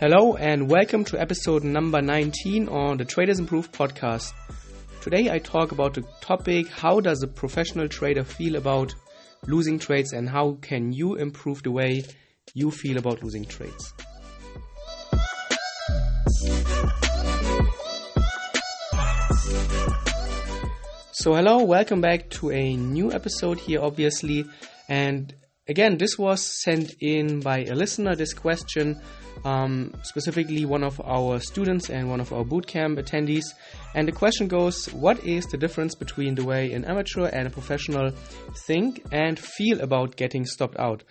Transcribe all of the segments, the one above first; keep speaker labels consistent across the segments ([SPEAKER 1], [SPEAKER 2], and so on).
[SPEAKER 1] Hello and welcome to episode number 19 on the Traders Improve podcast. Today I talk about the topic how does a professional trader feel about losing trades and how can you improve the way you feel about losing trades. So hello, welcome back to a new episode here obviously and again this was sent in by a listener this question um, specifically one of our students and one of our bootcamp attendees. And the question goes What is the difference between the way an amateur and a professional think and feel about getting stopped out?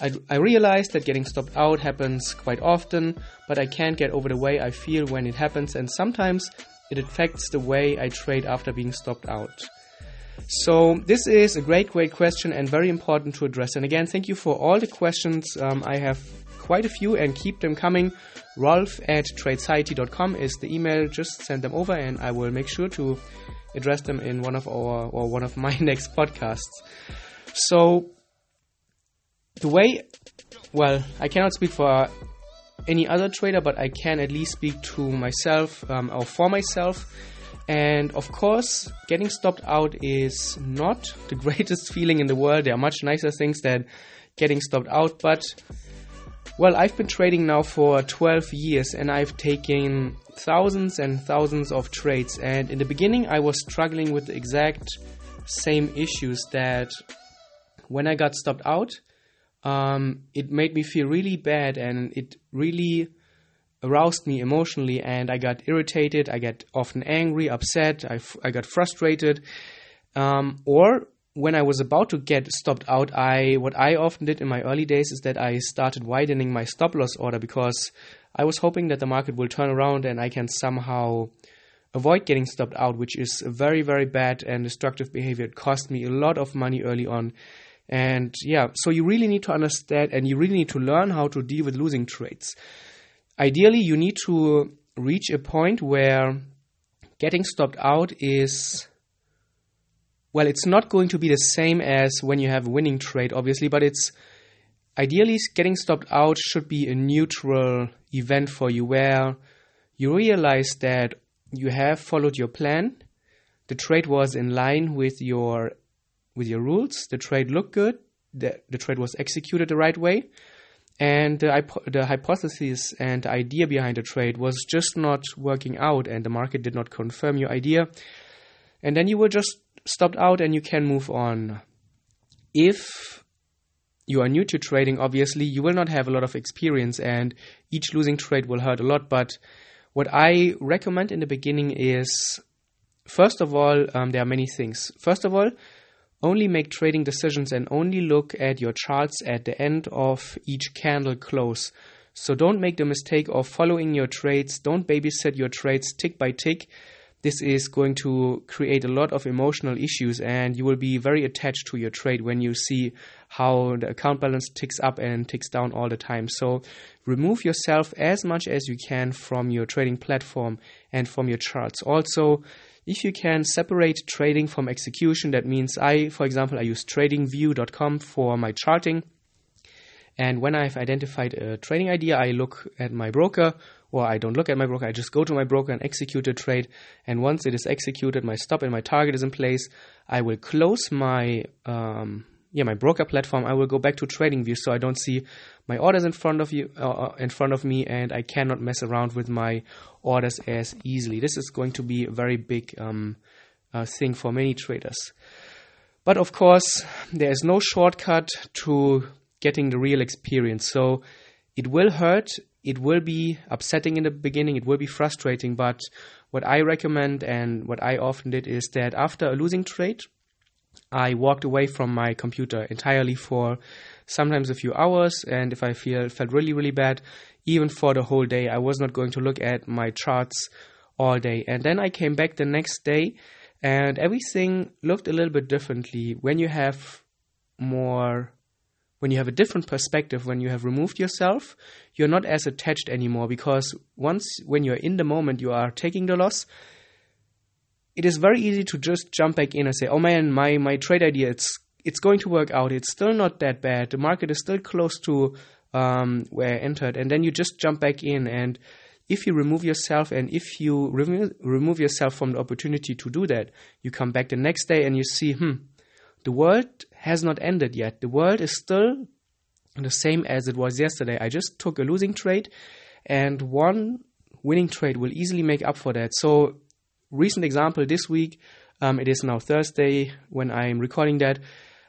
[SPEAKER 1] I, I realize that getting stopped out happens quite often, but I can't get over the way I feel when it happens, and sometimes it affects the way I trade after being stopped out. So, this is a great, great question and very important to address. And again, thank you for all the questions um, I have quite a few and keep them coming. Rolf at tradeciety.com is the email. Just send them over and I will make sure to address them in one of our or one of my next podcasts. So the way well, I cannot speak for any other trader, but I can at least speak to myself um, or for myself. And of course, getting stopped out is not the greatest feeling in the world. There are much nicer things than getting stopped out, but well, I've been trading now for 12 years and I've taken thousands and thousands of trades. And in the beginning, I was struggling with the exact same issues that when I got stopped out, um, it made me feel really bad and it really aroused me emotionally. And I got irritated, I got often angry, upset, I, f- I got frustrated. Um, or when I was about to get stopped out, I what I often did in my early days is that I started widening my stop loss order because I was hoping that the market will turn around and I can somehow avoid getting stopped out, which is very very bad and destructive behavior. It cost me a lot of money early on. And yeah, so you really need to understand and you really need to learn how to deal with losing trades. Ideally, you need to reach a point where getting stopped out is well, it's not going to be the same as when you have a winning trade, obviously, but it's ideally getting stopped out should be a neutral event for you where you realize that you have followed your plan, the trade was in line with your with your rules, the trade looked good, the, the trade was executed the right way, and the, the hypothesis and idea behind the trade was just not working out, and the market did not confirm your idea, and then you were just stopped out and you can move on. If you are new to trading, obviously, you will not have a lot of experience and each losing trade will hurt a lot. But what I recommend in the beginning is first of all, um, there are many things. First of all, only make trading decisions and only look at your charts at the end of each candle close. So don't make the mistake of following your trades, don't babysit your trades tick by tick this is going to create a lot of emotional issues and you will be very attached to your trade when you see how the account balance ticks up and ticks down all the time. So remove yourself as much as you can from your trading platform and from your charts. Also, if you can separate trading from execution, that means I, for example, I use tradingview.com for my charting. And when I've identified a trading idea, I look at my broker or I don't look at my broker, I just go to my broker and execute a trade. And once it is executed, my stop and my target is in place, I will close my um, yeah my broker platform. I will go back to TradingView so I don't see my orders in front of you uh, uh, in front of me, and I cannot mess around with my orders as easily. This is going to be a very big um, uh, thing for many traders. But of course, there is no shortcut to getting the real experience. So it will hurt it will be upsetting in the beginning, it will be frustrating, but what I recommend and what I often did is that after a losing trade, I walked away from my computer entirely for sometimes a few hours, and if I feel felt really really bad, even for the whole day, I was not going to look at my charts all day. And then I came back the next day, and everything looked a little bit differently when you have more when you have a different perspective, when you have removed yourself, you're not as attached anymore because once when you're in the moment, you are taking the loss. It is very easy to just jump back in and say, "Oh man, my my trade idea it's it's going to work out. It's still not that bad. The market is still close to um, where I entered, and then you just jump back in. And if you remove yourself, and if you remo- remove yourself from the opportunity to do that, you come back the next day and you see, hmm, the world has not ended yet. The world is still the same as it was yesterday. I just took a losing trade, and one winning trade will easily make up for that. So, recent example this week, um, it is now Thursday when I'm recording that.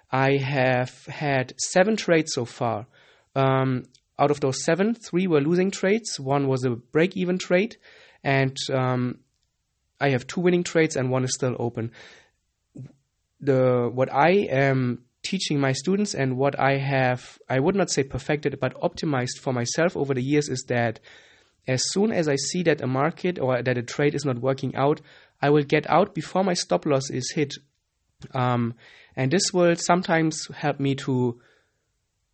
[SPEAKER 1] I have had seven trades so far. Um, out of those seven, three were losing trades. One was a break even trade, and um, I have two winning trades, and one is still open. The what I am teaching my students and what I have, I would not say perfected, but optimized for myself over the years is that as soon as I see that a market or that a trade is not working out, I will get out before my stop loss is hit. Um, and this will sometimes help me to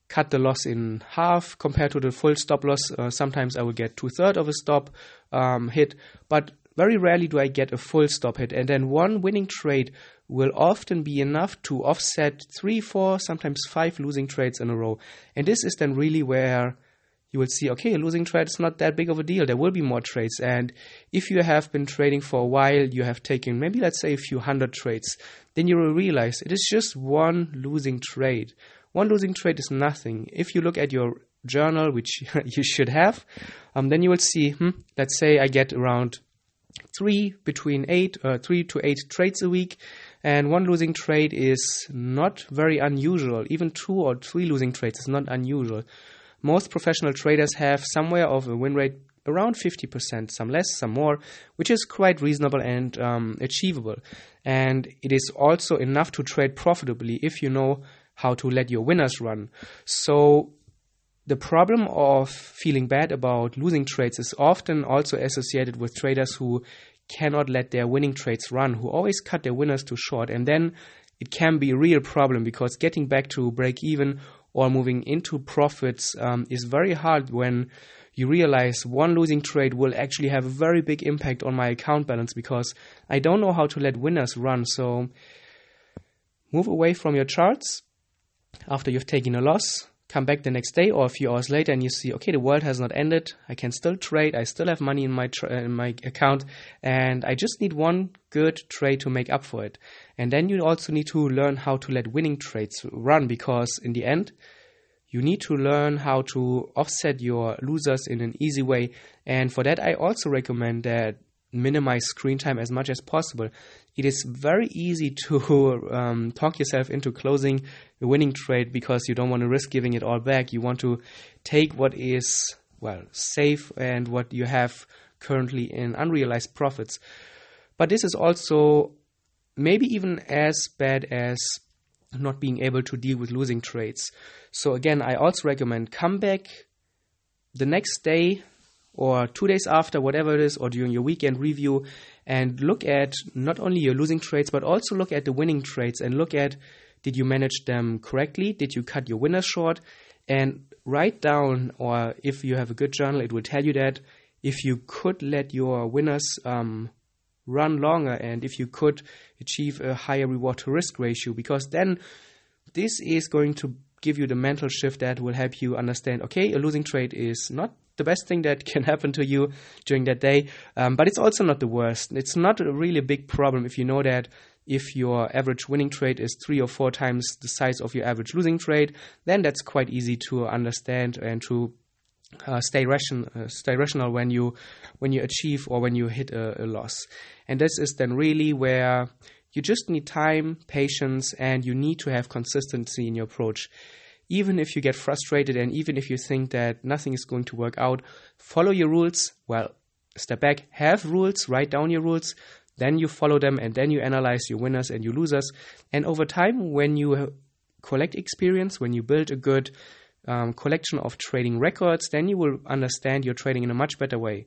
[SPEAKER 1] cut the loss in half compared to the full stop loss. Uh, sometimes I will get two thirds of a stop um, hit, but very rarely do I get a full stop hit. And then one winning trade will often be enough to offset three, four, sometimes five losing trades in a row. And this is then really where you will see, okay, a losing trade is not that big of a deal. There will be more trades. And if you have been trading for a while, you have taken maybe, let's say, a few hundred trades, then you will realize it is just one losing trade. One losing trade is nothing. If you look at your journal, which you should have, um, then you will see, hmm, let's say I get around three between eight, uh, three to eight trades a week, and one losing trade is not very unusual. Even two or three losing trades is not unusual. Most professional traders have somewhere of a win rate around 50%, some less, some more, which is quite reasonable and um, achievable. And it is also enough to trade profitably if you know how to let your winners run. So the problem of feeling bad about losing trades is often also associated with traders who cannot let their winning trades run, who always cut their winners too short. And then it can be a real problem because getting back to break even or moving into profits um, is very hard when you realize one losing trade will actually have a very big impact on my account balance because I don't know how to let winners run. So move away from your charts after you've taken a loss. Come back the next day or a few hours later, and you see, okay, the world has not ended. I can still trade. I still have money in my tra- in my account, and I just need one good trade to make up for it. And then you also need to learn how to let winning trades run because in the end, you need to learn how to offset your losers in an easy way. And for that, I also recommend that minimize screen time as much as possible. It is very easy to um, talk yourself into closing a winning trade because you don't want to risk giving it all back. You want to take what is, well, safe and what you have currently in unrealized profits. But this is also maybe even as bad as not being able to deal with losing trades. So again, I also recommend come back the next day or two days after, whatever it is, or during your weekend review, and look at not only your losing trades, but also look at the winning trades and look at did you manage them correctly? Did you cut your winners short? And write down, or if you have a good journal, it will tell you that if you could let your winners um, run longer and if you could achieve a higher reward to risk ratio, because then this is going to give you the mental shift that will help you understand okay, a losing trade is not the best thing that can happen to you during that day, um, but it's also not the worst. It's not a really big problem if you know that if your average winning trade is three or four times the size of your average losing trade, then that's quite easy to understand and to uh, stay, ration, uh, stay rational when you when you achieve or when you hit a, a loss. And this is then really where you just need time, patience, and you need to have consistency in your approach. Even if you get frustrated and even if you think that nothing is going to work out, follow your rules. Well, step back, have rules, write down your rules, then you follow them and then you analyze your winners and your losers. And over time, when you collect experience, when you build a good um, collection of trading records, then you will understand your trading in a much better way.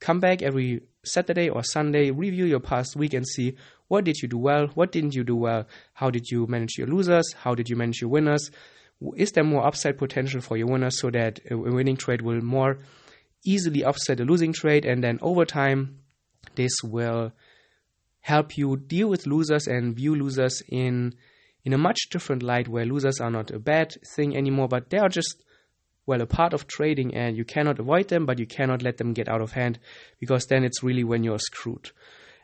[SPEAKER 1] Come back every Saturday or Sunday, review your past week and see what did you do well, what didn't you do well, how did you manage your losers, how did you manage your winners, is there more upside potential for your winners so that a winning trade will more easily offset a losing trade, and then over time, this will help you deal with losers and view losers in in a much different light where losers are not a bad thing anymore, but they are just well a part of trading and you cannot avoid them but you cannot let them get out of hand because then it's really when you're screwed.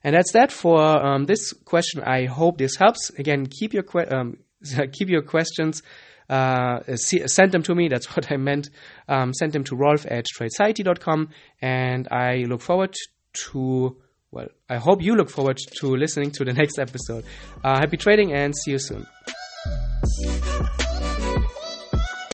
[SPEAKER 1] And that's that for um, this question. I hope this helps. Again keep your que- um, keep your questions uh, see, send them to me. That's what i meant. Um, send them to rolf at tradeciety.com and i look forward to well i hope you look forward to listening to the next episode. Uh, happy trading and see you soon